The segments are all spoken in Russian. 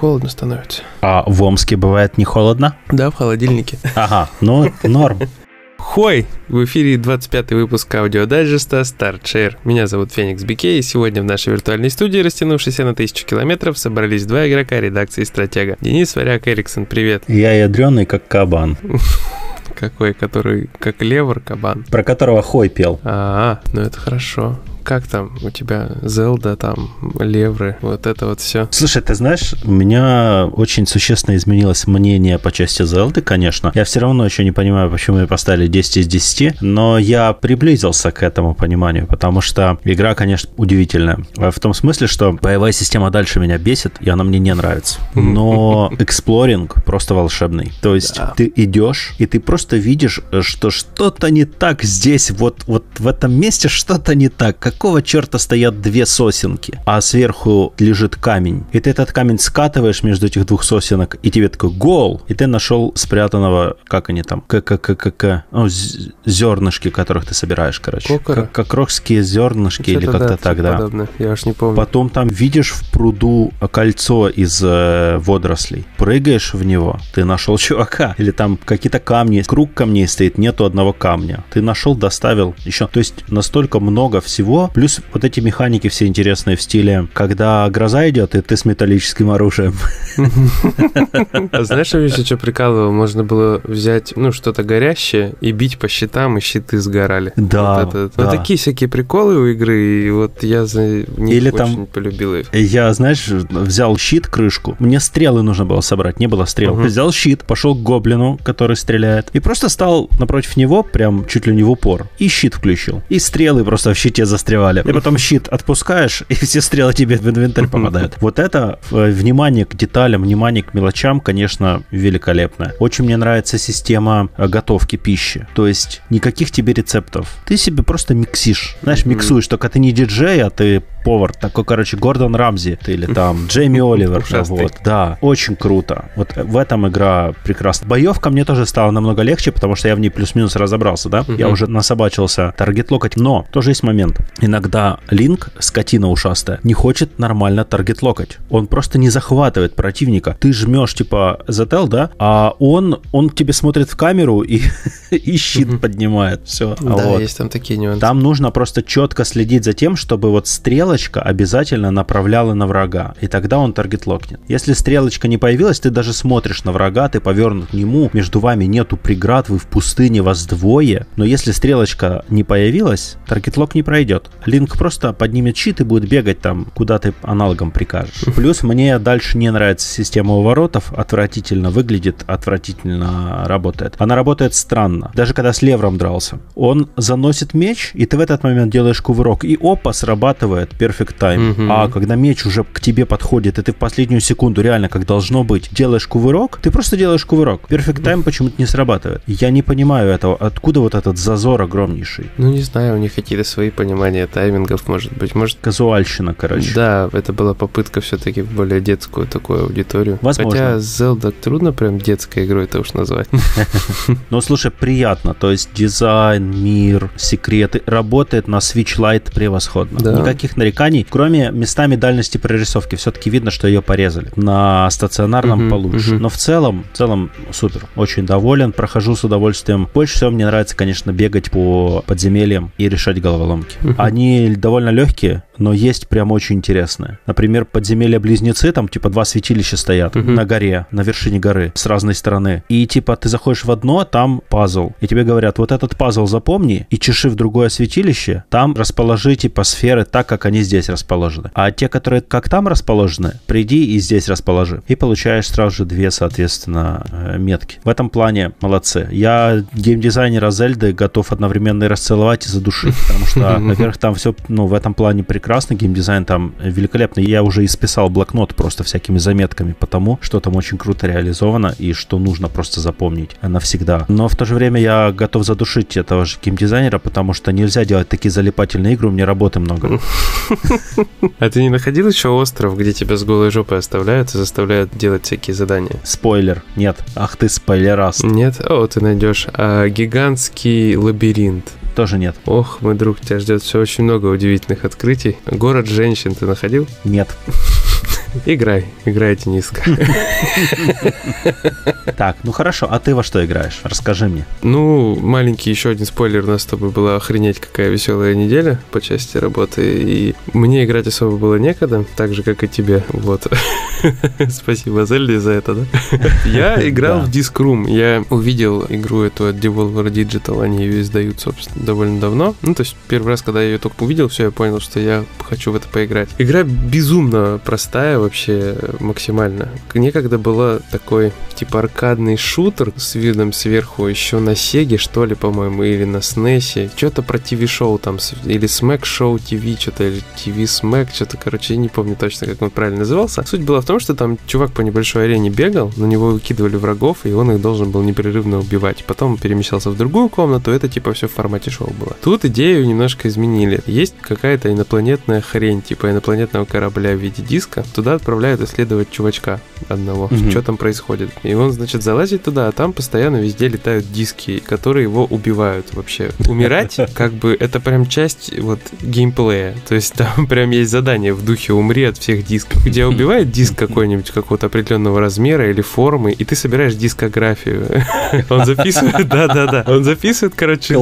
холодно становится. А в Омске бывает не холодно? Да, в холодильнике. Ага, ну норм. Хой! В эфире 25 выпуск аудиодайджеста StartShare. Меня зовут Феникс Бике, и сегодня в нашей виртуальной студии, растянувшейся на тысячу километров, собрались два игрока редакции «Стратега». Денис Варяк Эриксон, привет. Я ядреный, как кабан. Какой, который как левр кабан. Про которого Хой пел. А, ну это хорошо как там у тебя Зелда, там, Левры, вот это вот все. Слушай, ты знаешь, у меня очень существенно изменилось мнение по части Зелды, конечно. Я все равно еще не понимаю, почему мне поставили 10 из 10, но я приблизился к этому пониманию, потому что игра, конечно, удивительная. В том смысле, что боевая система дальше меня бесит, и она мне не нравится. Но эксплоринг просто волшебный. То есть да. ты идешь, и ты просто видишь, что что-то не так здесь, вот, вот в этом месте что-то не так какого черта стоят две сосенки, а сверху лежит камень. И ты этот камень скатываешь между этих двух сосенок, и тебе такой гол, и ты нашел спрятанного, как они там, как как как как ну, зернышки, которых ты собираешь, короче. Как, рокские зернышки или как-то да, так, да. Подобное. Я уж не помню. Потом там видишь в пруду кольцо из э, водорослей. Прыгаешь в него, ты нашел чувака. Или там какие-то камни, круг камней стоит, нету одного камня. Ты нашел, доставил еще. То есть настолько много всего, Плюс вот эти механики все интересные в стиле, когда гроза идет, и ты с металлическим оружием. А знаешь, я еще что прикалывал? Можно было взять, ну, что-то горящее и бить по щитам, и щиты сгорали. Да, вот, такие всякие приколы у игры, и вот я за них очень полюбил их. Я, знаешь, взял щит, крышку, мне стрелы нужно было собрать, не было стрел. Взял щит, пошел к гоблину, который стреляет, и просто стал напротив него, прям чуть ли не в упор, и щит включил. И стрелы просто в щите застряли застревали. И потом щит отпускаешь, и все стрелы тебе в инвентарь попадают. Вот это э, внимание к деталям, внимание к мелочам, конечно, великолепное. Очень мне нравится система э, готовки пищи. То есть никаких тебе рецептов. Ты себе просто миксишь. Знаешь, миксуешь, только ты не диджей, а ты повар. Такой, короче, Гордон Рамзи или там Джейми Оливер. Вот, да, очень круто. Вот в этом игра прекрасна. Боевка мне тоже стала намного легче, потому что я в ней плюс-минус разобрался, да? Я уже насобачился target lock ать. Но тоже есть момент. Иногда Линк, скотина ушастая, не хочет нормально target lock ать. Он просто не захватывает противника. Ты жмешь, типа, ZL, да? А он, он тебе смотрит в камеру и, и щит поднимает. Все. Да, вот. есть там такие нюансы. Там нужно просто четко следить за тем, чтобы вот стрел стрелочка обязательно направляла на врага, и тогда он target lock нет. Если стрелочка не появилась, ты даже смотришь на врага, ты повернут к нему, между вами нету преград, вы в пустыне, вас двое, но если стрелочка не появилась, target lock не пройдет. Линк просто поднимет щит и будет бегать там, куда ты аналогом прикажешь. Плюс мне дальше не нравится система уворотов, отвратительно выглядит, отвратительно работает. Она работает странно. Даже когда с левром дрался. Он заносит меч, и ты в этот момент делаешь кувырок, и опа, срабатывает perfect time. Угу. А когда меч уже к тебе подходит, и ты в последнюю секунду, реально, как должно быть, делаешь кувырок, ты просто делаешь кувырок. Perfect time почему-то не срабатывает. Я не понимаю этого. Откуда вот этот зазор огромнейший? Ну, не знаю, у них какие-то свои понимания таймингов, может быть. Может... Казуальщина, короче. Да, это была попытка все-таки более детскую такую аудиторию. Возможно. Хотя Zelda трудно прям детской игрой это уж назвать. Ну, слушай, приятно. То есть дизайн, мир, секреты работает на Switch Lite превосходно. Никаких нареканий нареканий, кроме местами дальности прорисовки. Все-таки видно, что ее порезали. На стационарном угу, получше. Угу. Но в целом, в целом супер. Очень доволен. Прохожу с удовольствием. Больше всего мне нравится, конечно, бегать по подземельям и решать головоломки. Угу. Они довольно легкие, но есть прям очень интересные. Например, подземелья-близнецы, там типа два святилища стоят угу. на горе, на вершине горы, с разной стороны. И типа ты заходишь в одно, там пазл. И тебе говорят, вот этот пазл запомни и чеши в другое святилище, там расположи типа сферы так, как они здесь расположены. А те, которые как там расположены, приди и здесь расположи. И получаешь сразу же две, соответственно, э, метки. В этом плане молодцы. Я геймдизайнера Зельды готов одновременно и расцеловать, и задушить, потому что, во-первых, там все, ну, в этом плане прекрасно, геймдизайн там великолепный. Я уже исписал блокнот просто всякими заметками потому что там очень круто реализовано и что нужно просто запомнить навсегда. Но в то же время я готов задушить этого же геймдизайнера, потому что нельзя делать такие залипательные игры, у меня работы много. А ты не находил еще остров, где тебя с голой жопой оставляют и заставляют делать всякие задания? Спойлер. Нет. Ах ты спойлерас. Нет? О, ты найдешь. А, гигантский лабиринт. Тоже нет. Ох, мой друг, тебя ждет все очень много удивительных открытий. Город женщин ты находил? Нет. Играй, играйте низко. Так, ну хорошо, а ты во что играешь? Расскажи мне. Ну, маленький еще один спойлер, у нас с тобой была охренеть какая веселая неделя по части работы, и мне играть особо было некогда, так же, как и тебе, вот. Спасибо Зельде за это, да? Я играл в Disc Room, я увидел игру эту от Devolver Digital, они ее издают, собственно, довольно давно. Ну, то есть первый раз, когда я ее только увидел, все, я понял, что я хочу в это поиграть. Игра безумно простая вообще, максимально. Некогда была такой, типа, аркадный шутер с видом сверху еще на Сеге, что ли, по-моему, или на снесе. Что-то про ТВ-шоу там, или Smack Show TV, что-то, или TV Smack, что-то, короче, я не помню точно, как он правильно назывался. Суть была в том, что там чувак по небольшой арене бегал, на него выкидывали врагов, и он их должен был непрерывно убивать. Потом перемещался в другую комнату, это типа все в формате шоу было. Тут идею немножко изменили. Есть какая-то инопланетная хрень, типа инопланетного корабля в виде диска. Туда отправляют исследовать чувачка одного, mm-hmm. что там происходит. И он, значит, залазит туда, а там постоянно везде летают диски, которые его убивают вообще. Умирать, как бы, это прям часть вот геймплея. То есть там прям есть задание в духе «умри от всех дисков», где убивает диск какой-нибудь какого-то определенного размера или формы, и ты собираешь дискографию. Он записывает, да-да-да, он записывает, короче,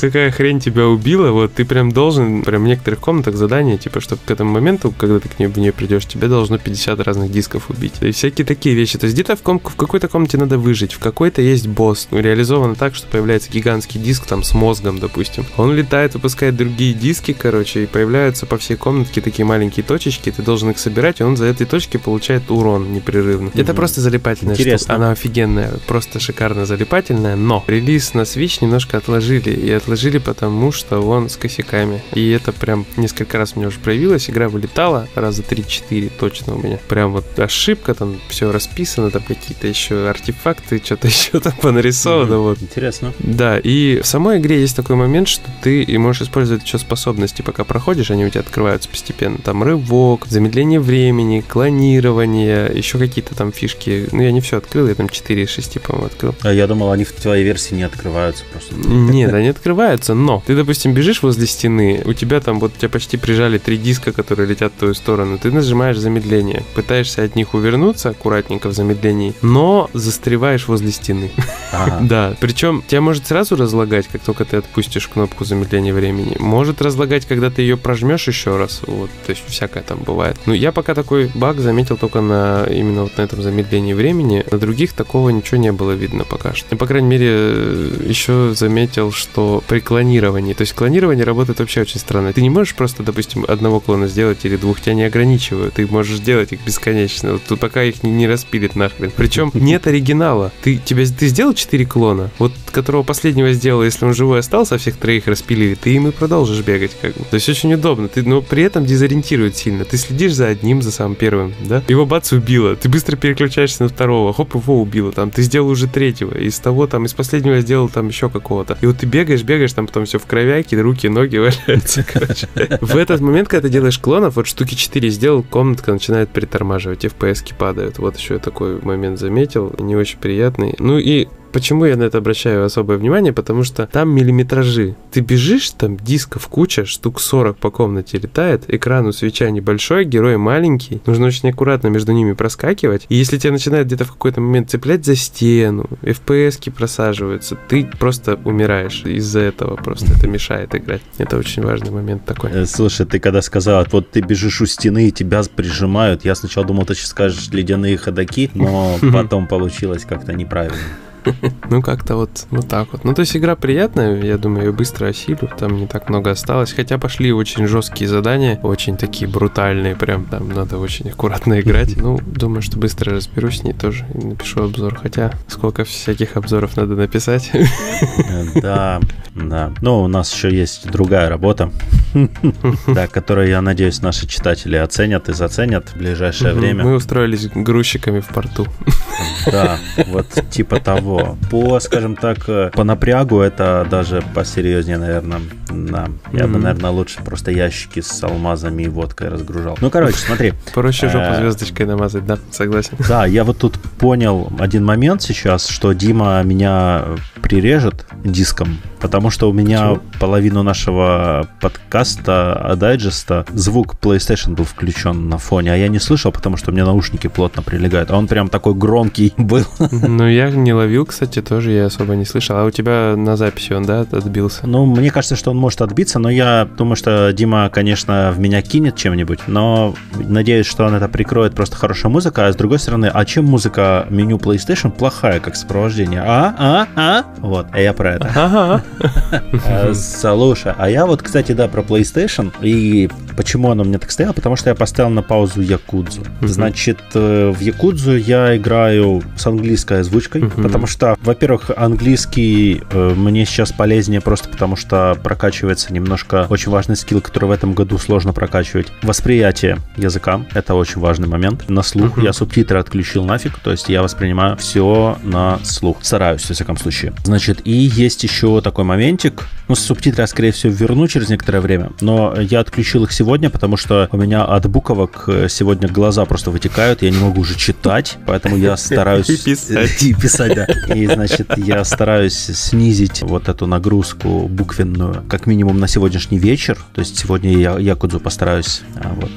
какая хрень тебя убила, вот ты прям должен, прям в некоторых комнатах задание, типа, чтобы к этому моменту, когда ты к ней в нее придешь, тебе должно 50 разных дисков убить. И всякие такие вещи. То есть где-то в, ком- в какой-то комнате надо выжить, в какой-то есть босс. Ну, реализовано так, что появляется гигантский диск там с мозгом, допустим. Он летает, выпускает другие диски, короче, и появляются по всей комнатке такие маленькие точечки, ты должен их собирать, и он за этой точки получает урон непрерывно. Mm-hmm. Это просто залипательная Интересно. штука. Она офигенная, просто шикарно залипательная, но релиз на Switch немножко отложили, и отложили потому, что он с косяками. И это прям несколько раз мне уже проявилось, игра вылетала раза 3-4 точно у меня. Прям вот ошибка, там все расписано, там какие-то еще артефакты, что-то еще там понарисовано. Mm-hmm. Вот. Интересно. Да, и в самой игре есть такой момент, что ты и можешь использовать еще способности, пока проходишь, они у тебя открываются постепенно. Там рывок, замедление времени, клонирование, еще какие-то там фишки. Ну, я не все открыл, я там 4 из 6, по-моему, открыл. А я думал, они в твоей версии не открываются просто. Нет, они открываются, но ты, допустим, бежишь возле стены, у тебя там вот тебя почти прижали три диска, которые летят в твою сторону, ты нажимаешь замедление, пытаешься от них увернуться аккуратненько в замедлении, но застреваешь возле стены. Да, причем тебя может сразу разлагать, как только ты отпустишь кнопку замедления времени. Может разлагать, когда ты ее прожмешь еще раз, вот, то есть всякое там бывает. Ну, я пока такой баг заметил только на именно вот на этом замедлении времени, на других такого ничего не было видно пока что. И, по крайней мере, еще заметил, что при клонировании, то есть клонирование работает вообще очень странно. Ты не можешь просто, допустим, одного клона сделать или двух, тебя не ограничивают. Ты можешь делать их бесконечно, вот, тут пока их не, не распилит нахрен. Причем нет оригинала. Ты, тебя, ты сделал 4 клона, вот которого последнего сделал, если он живой остался, всех троих распилили, ты им и продолжишь бегать. Как бы. То есть очень удобно, ты, но при этом дезориентирует сильно. Ты следишь за одним, за самым первым, да? Его бац убило, ты быстро переключаешься на второго, хоп, его убило, там, ты сделал уже третьего, из того, там, из последнего сделал там еще какого-то. И вот ты бегаешь, бегаешь, там потом все в кровяке, руки, ноги валяются, короче. В этот момент, когда ты делаешь клонов, вот штуки 4 сделал, комнатка начинает притормаживать, FPS падают. Вот еще я такой момент заметил, не очень приятный. Ну и Почему я на это обращаю особое внимание? Потому что там миллиметражи. Ты бежишь, там дисков куча, штук 40 по комнате летает, экран у свеча небольшой, герой маленький, нужно очень аккуратно между ними проскакивать. И если тебя начинает где-то в какой-то момент цеплять за стену, FPS просаживаются, ты просто умираешь из-за этого, просто это мешает играть. Это очень важный момент такой. Э, слушай, ты когда сказал, вот ты бежишь у стены и тебя прижимают, я сначала думал, ты сейчас скажешь ледяные ходаки, но потом получилось как-то неправильно. Ну, как-то вот, вот так вот. Ну, то есть игра приятная, я думаю, ее быстро осилю, там не так много осталось. Хотя пошли очень жесткие задания, очень такие брутальные, прям там надо очень аккуратно играть. Ну, думаю, что быстро разберусь с ней тоже и напишу обзор. Хотя сколько всяких обзоров надо написать. Да, да. Ну, у нас еще есть другая работа, да, которую, я надеюсь, наши читатели оценят и заценят в ближайшее время. Мы устроились грузчиками в порту. Да, вот типа того. По, скажем так, э, по напрягу это даже посерьезнее, наверное. Да. Я mm-hmm. бы, наверное, лучше просто ящики с алмазами и водкой разгружал. Ну, короче, смотри. Проще жопу э, звездочкой намазать, да, согласен. Да, я вот тут понял один момент сейчас, что Дима меня прирежет диском, потому что у меня Почему? половину нашего подкаста, дайджеста, звук PlayStation был включен на фоне, а я не слышал, потому что у меня наушники плотно прилегают. А он прям такой громкий был. Ну, я не ловил, кстати, тоже я особо не слышал. А у тебя на записи он, да, отбился? Ну, мне кажется, что он может отбиться, но я думаю, что Дима, конечно, в меня кинет чем-нибудь, но надеюсь, что он это прикроет просто хорошая музыка, а с другой стороны, а чем музыка меню PlayStation плохая как сопровождение? А? А? А? Вот, а я про это. Ага. Э, слушай, а я вот, кстати, да, про PlayStation, и почему оно мне так стояло, потому что я поставил на паузу Якудзу. Значит, э, в Якудзу я играю с английской озвучкой, потому что, во-первых, английский э, мне сейчас полезнее просто потому, что прокачивается немножко очень важный скилл, который в этом году сложно прокачивать. Восприятие языка — это очень важный момент. На слух я субтитры отключил нафиг, то есть я воспринимаю все на слух. Стараюсь, в всяком случае. Значит, и есть еще такой моментик. Ну, субтитры я, скорее всего, верну через некоторое время, но я отключил их сегодня, потому что у меня от буковок э, сегодня глаза просто вытекают, я не могу уже читать, поэтому я стараюсь... И писать. И писать, да. И, значит, я стараюсь снизить вот эту нагрузку буквенную, как минимум на сегодняшний вечер. То есть сегодня я Якудзу постараюсь а, вот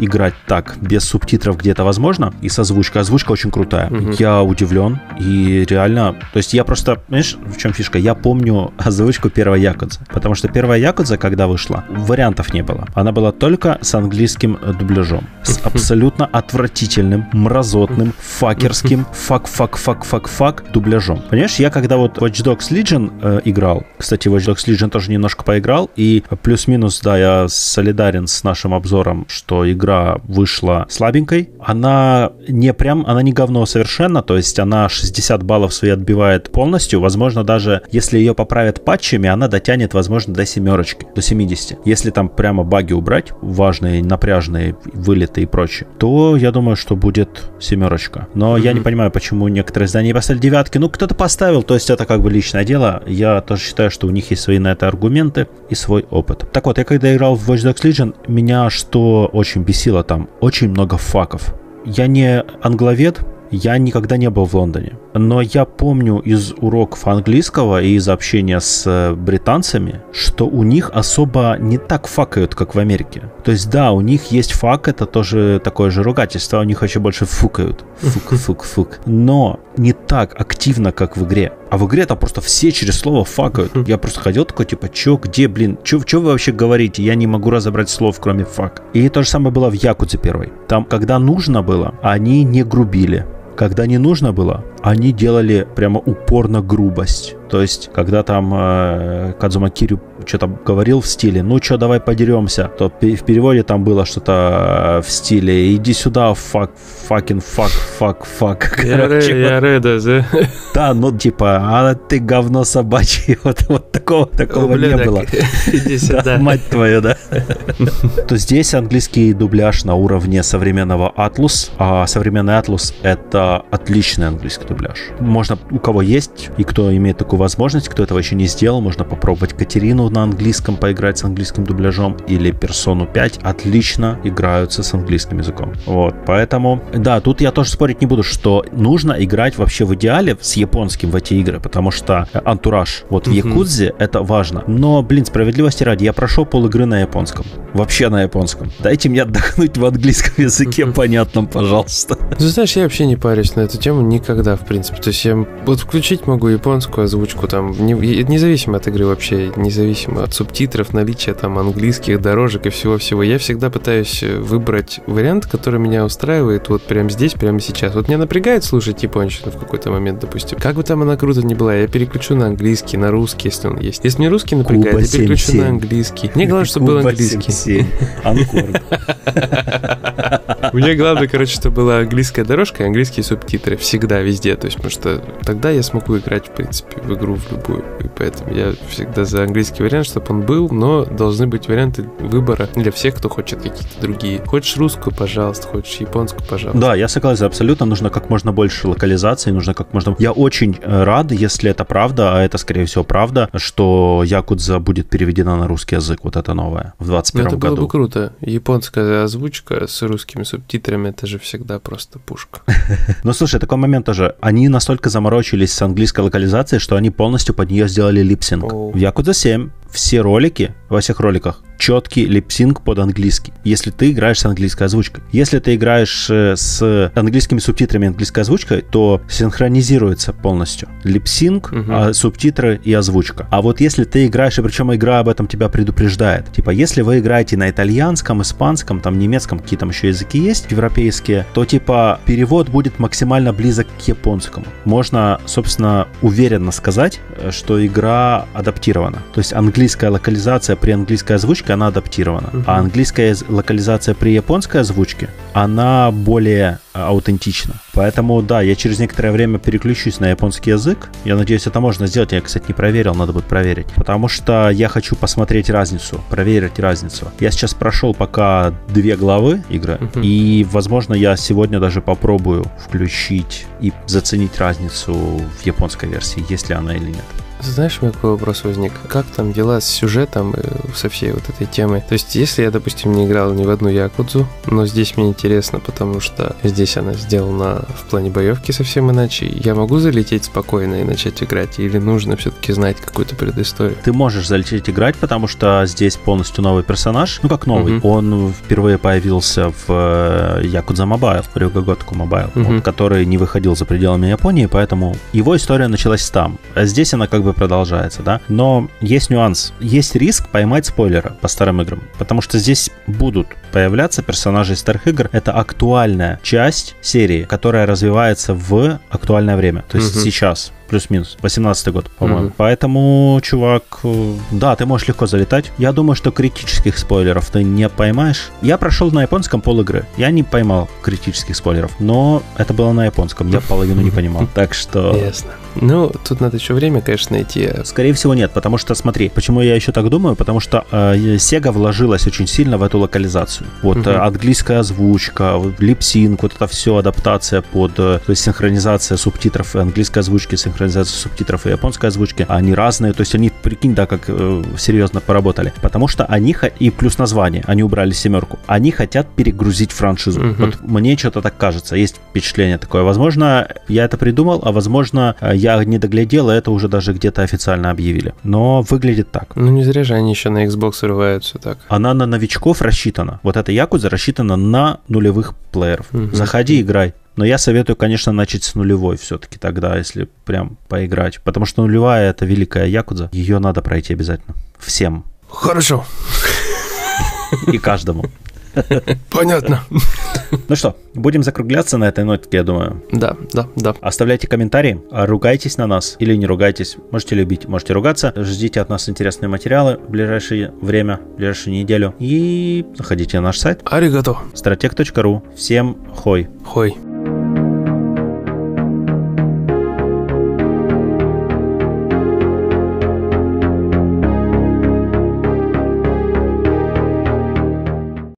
играть так, без субтитров где-то возможно, и с озвучкой. Озвучка очень крутая. Угу. Я удивлен, и реально... То есть я просто... Знаешь, в чем фишка? Я помню озвучку первой Якудза, потому что первая Якудза, когда вышла, вариантов не было. Она была только с английским дубляжом. С абсолютно отвратительным, мразотным, fucker ским, fuck-fuck-fuck-fuck-fuck дубляжом. Понимаешь, я когда вот Watch Dogs Legion э, играл, кстати, Watch Dogs Legion тоже немножко поиграл, и плюс-минус, да, я солидарен с нашим обзором, что игра игра вышла слабенькой. Она не прям, она не говно совершенно, то есть она 60 баллов свои отбивает полностью. Возможно, даже если ее поправят патчами, она дотянет, возможно, до семерочки, до 70. Если там прямо баги убрать, важные, напряжные вылеты и прочее, то я думаю, что будет семерочка. Но mm-hmm. я не понимаю, почему некоторые издания поставили девятки. Ну, кто-то поставил, то есть это как бы личное дело. Я тоже считаю, что у них есть свои на это аргументы и свой опыт. Так вот, я когда играл в Watch Dogs Legion, меня что очень бесило, там очень много факов. Я не англовед, я никогда не был в Лондоне. Но я помню из уроков английского и из общения с э, британцами, что у них особо не так факают, как в Америке. То есть да, у них есть фак, это тоже такое же ругательство, у них вообще больше фукают. Фук, фук, фук. Но не так активно, как в игре. А в игре там просто все через слово факают. Я просто ходил такой, типа, чё, где, блин, чё, чё вы вообще говорите? Я не могу разобрать слов, кроме фак. И то же самое было в Якудзе первой. Там, когда нужно было, они не грубили. Когда не нужно было, они делали прямо упор на грубость. То есть, когда там э, Кадзума Кирю что-то говорил в стиле, ну что, давай подеремся, то в переводе там было что-то в стиле, иди сюда, fuck, fucking, fuck, fuck, fuck. Я, я реда, да? Да, ну типа, а ты говно собачье, вот, вот такого, такого не было. Иди сюда. Мать твою, да. То здесь английский дубляж на уровне современного Atlus, а современный Atlus это отличный английский дубляж. Можно, у кого есть, и кто имеет такую возможность, кто этого еще не сделал, можно попробовать Катерину на английском поиграть с английским дубляжом или Персону 5 отлично играются с английским языком. Вот, поэтому, да, тут я тоже спорить не буду, что нужно играть вообще в идеале с японским в эти игры, потому что антураж вот в Якудзе это важно. Но, блин, справедливости ради, я прошел пол игры на японском. Вообще на японском. Дайте мне отдохнуть в английском языке понятном, пожалуйста. Ты знаешь, я вообще не парюсь на эту тему никогда, в принципе. То есть я вот включить могу японскую озвучку там, не, независимо от игры вообще, независимо от субтитров, наличия там английских дорожек и всего-всего. Я всегда пытаюсь э, выбрать вариант, который меня устраивает вот прямо здесь, прямо сейчас. Вот меня напрягает слушать японщину в какой-то момент, допустим. Как бы там она круто ни была, я переключу на английский, на русский, если он есть. Если мне русский напрягает, Куба я переключу 7 -7. на английский. Мне главное, чтобы был английский. 7 Анкор. Мне главное, короче, чтобы была английская дорожка и английские субтитры всегда, везде. То есть, потому что тогда я смогу играть, в принципе, в игру в любую. И поэтому я всегда за английский вариант, чтобы он был, но должны быть варианты выбора для всех, кто хочет какие-то другие. Хочешь русскую, пожалуйста, хочешь японскую, пожалуйста. Да, я согласен, абсолютно. Нужно как можно больше локализации, нужно как можно... Я очень э, рад, если это правда, а это, скорее всего, правда, что Якудза будет переведена на русский язык, вот это новое, в 21 это году. было бы круто. Японская озвучка с русскими субтитрами субтитрами это же всегда просто пушка. Ну, слушай, такой момент тоже. Они настолько заморочились с английской локализацией, что они полностью под нее сделали липсинг. В Якудза 7 все ролики, во всех роликах, четкий липсинг под английский, если ты играешь с английской озвучкой. Если ты играешь э, с английскими субтитрами английской озвучкой, то синхронизируется полностью липсинг, угу. а, субтитры и озвучка. А вот если ты играешь, и причем игра об этом тебя предупреждает, типа если вы играете на итальянском, испанском, там немецком, какие там еще языки есть, европейские, то типа перевод будет максимально близок к японскому. Можно, собственно, уверенно сказать, э, что игра адаптирована. То есть английская локализация при английской озвучке озвучка, она адаптирована. Uh-huh. А английская локализация при японской озвучке, она более а, аутентична. Поэтому, да, я через некоторое время переключусь на японский язык. Я надеюсь, это можно сделать. Я, кстати, не проверил, надо будет проверить. Потому что я хочу посмотреть разницу, проверить разницу. Я сейчас прошел пока две главы игры, uh-huh. и, возможно, я сегодня даже попробую включить и заценить разницу в японской версии, есть ли она или нет. Знаешь, у меня какой вопрос возник? Как там дела с сюжетом э, со всей вот этой темой? То есть, если я, допустим, не играл ни в одну Якудзу, но здесь мне интересно, потому что здесь она сделана в плане боевки совсем иначе, я могу залететь спокойно и начать играть? Или нужно все-таки знать какую-то предысторию? Ты можешь залететь играть, потому что здесь полностью новый персонаж. Ну, как новый. Угу. Он впервые появился в Якудза Mobile, в Ryu Ga Gotoku Mobile, угу. который не выходил за пределами Японии, поэтому его история началась там. А здесь она как бы бы продолжается, да. Но есть нюанс. Есть риск поймать спойлеры по старым играм, потому что здесь будут появляться персонажи из старых игр. Это актуальная часть серии, которая развивается в актуальное время, то есть угу. сейчас плюс-минус. 18 год, по-моему. Mm-hmm. Поэтому, чувак, э, да, ты можешь легко залетать. Я думаю, что критических спойлеров ты не поймаешь. Я прошел на японском пол игры. Я не поймал критических спойлеров, но это было на японском. Я половину не понимал. Так что... Ясно. Ну, тут надо еще время, конечно, найти. Скорее всего, нет, потому что, смотри, почему я еще так думаю, потому что э, Sega вложилась очень сильно в эту локализацию. Вот uh-huh. английская озвучка, липсинг, вот это все, адаптация под, э, то есть синхронизация субтитров английской озвучки, синхронизация субтитров и японской озвучки, они разные, то есть они, прикинь, да, как э, серьезно поработали, потому что они, и плюс название, они убрали семерку, они хотят перегрузить франшизу. Угу. Вот мне что-то так кажется, есть впечатление такое. Возможно, я это придумал, а возможно, я не доглядел, и это уже даже где-то официально объявили. Но выглядит так. Ну не зря же они еще на Xbox врываются так. Она на новичков рассчитана. Вот эта Якуза рассчитана на нулевых плееров. Угу. Заходи, играй. Но я советую, конечно, начать с нулевой все-таки тогда, если прям поиграть. Потому что нулевая — это великая якудза. Ее надо пройти обязательно. Всем. Хорошо. И каждому. Понятно. Ну что, будем закругляться на этой нотке, я думаю. Да, да, да. Оставляйте комментарии, ругайтесь на нас или не ругайтесь. Можете любить, можете ругаться. Ждите от нас интересные материалы в ближайшее время, в ближайшую неделю. И заходите на наш сайт. Аригато. Стратег.ру. Всем хой. Хой.